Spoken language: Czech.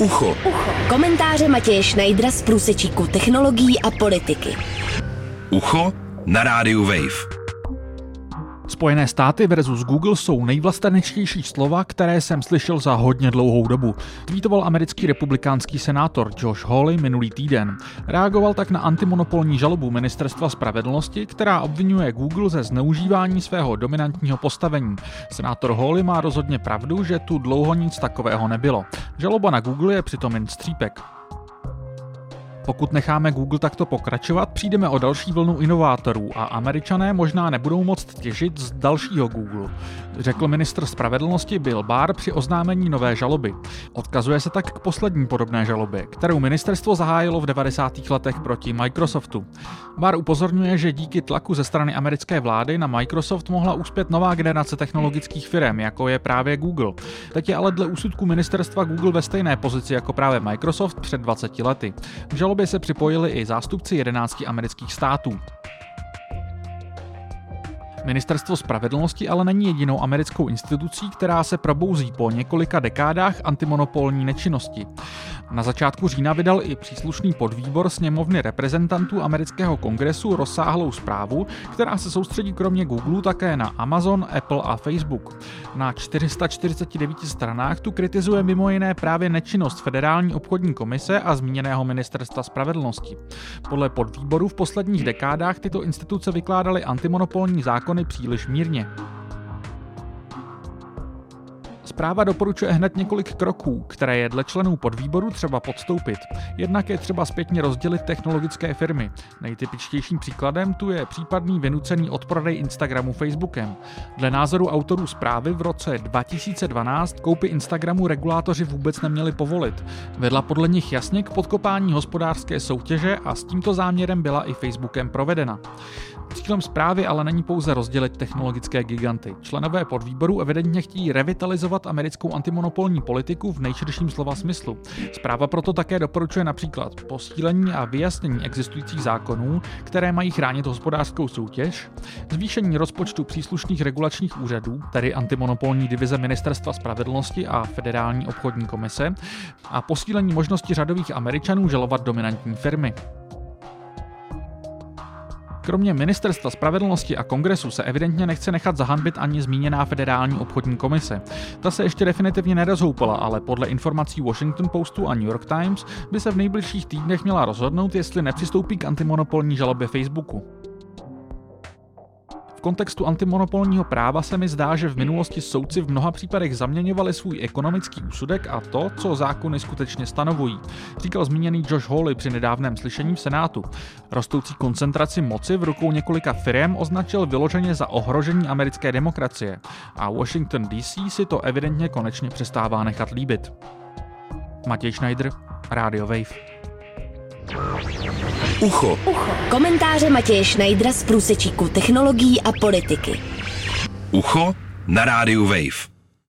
Ucho. Ucho. Komentáře Matěje Schneidera z průsečíku technologií a politiky. Ucho na rádiu Wave. Spojené státy versus Google jsou nejvlastenečtější slova, které jsem slyšel za hodně dlouhou dobu. Tweetoval americký republikánský senátor Josh Hawley minulý týden. Reagoval tak na antimonopolní žalobu ministerstva spravedlnosti, která obvinuje Google ze zneužívání svého dominantního postavení. Senátor Hawley má rozhodně pravdu, že tu dlouho nic takového nebylo. Žaloba na Google je přitom jen střípek. Pokud necháme Google takto pokračovat, přijdeme o další vlnu inovátorů a američané možná nebudou moct těžit z dalšího Google, řekl ministr spravedlnosti Bill Barr při oznámení nové žaloby. Odkazuje se tak k poslední podobné žalobě, kterou ministerstvo zahájilo v 90. letech proti Microsoftu. Barr upozorňuje, že díky tlaku ze strany americké vlády na Microsoft mohla uspět nová generace technologických firm, jako je právě Google. Teď je ale dle úsudku ministerstva Google ve stejné pozici jako právě Microsoft před 20 lety. V žalobě se připojili i zástupci 11 amerických států. Ministerstvo spravedlnosti ale není jedinou americkou institucí, která se probouzí po několika dekádách antimonopolní nečinnosti. Na začátku října vydal i příslušný podvýbor sněmovny reprezentantů amerického kongresu rozsáhlou zprávu, která se soustředí kromě Google také na Amazon, Apple a Facebook. Na 449 stranách tu kritizuje mimo jiné právě nečinnost Federální obchodní komise a zmíněného ministerstva spravedlnosti. Podle podvýboru v posledních dekádách tyto instituce vykládaly antimonopolní zákony příliš mírně. Zpráva doporučuje hned několik kroků, které je dle členů podvýboru třeba podstoupit. Jednak je třeba zpětně rozdělit technologické firmy. Nejtypičtějším příkladem tu je případný vynucený odprodej Instagramu Facebookem. Dle názoru autorů zprávy v roce 2012 koupy Instagramu regulátoři vůbec neměli povolit. Vedla podle nich jasně k podkopání hospodářské soutěže a s tímto záměrem byla i Facebookem provedena. Cílem zprávy ale není pouze rozdělit technologické giganty. Členové podvýboru evidentně chtějí revitalizovat americkou antimonopolní politiku v nejširším slova smyslu. Zpráva proto také doporučuje například posílení a vyjasnění existujících zákonů, které mají chránit hospodářskou soutěž, zvýšení rozpočtu příslušných regulačních úřadů, tedy antimonopolní divize Ministerstva spravedlnosti a Federální obchodní komise, a posílení možnosti řadových Američanů žalovat dominantní firmy. Kromě ministerstva spravedlnosti a kongresu se evidentně nechce nechat zahanbit ani zmíněná federální obchodní komise. Ta se ještě definitivně nerozhoupala, ale podle informací Washington Postu a New York Times by se v nejbližších týdnech měla rozhodnout, jestli nepřistoupí k antimonopolní žalobě Facebooku kontextu antimonopolního práva se mi zdá, že v minulosti soudci v mnoha případech zaměňovali svůj ekonomický úsudek a to, co zákony skutečně stanovují, říkal zmíněný Josh Hawley při nedávném slyšení v Senátu. Rostoucí koncentraci moci v rukou několika firm označil vyloženě za ohrožení americké demokracie a Washington DC si to evidentně konečně přestává nechat líbit. Matěj Schneider, Radio Wave. Ucho. Ucho. Komentáře Matěje Schneidera z průsečíku technologií a politiky. Ucho na rádiu Wave.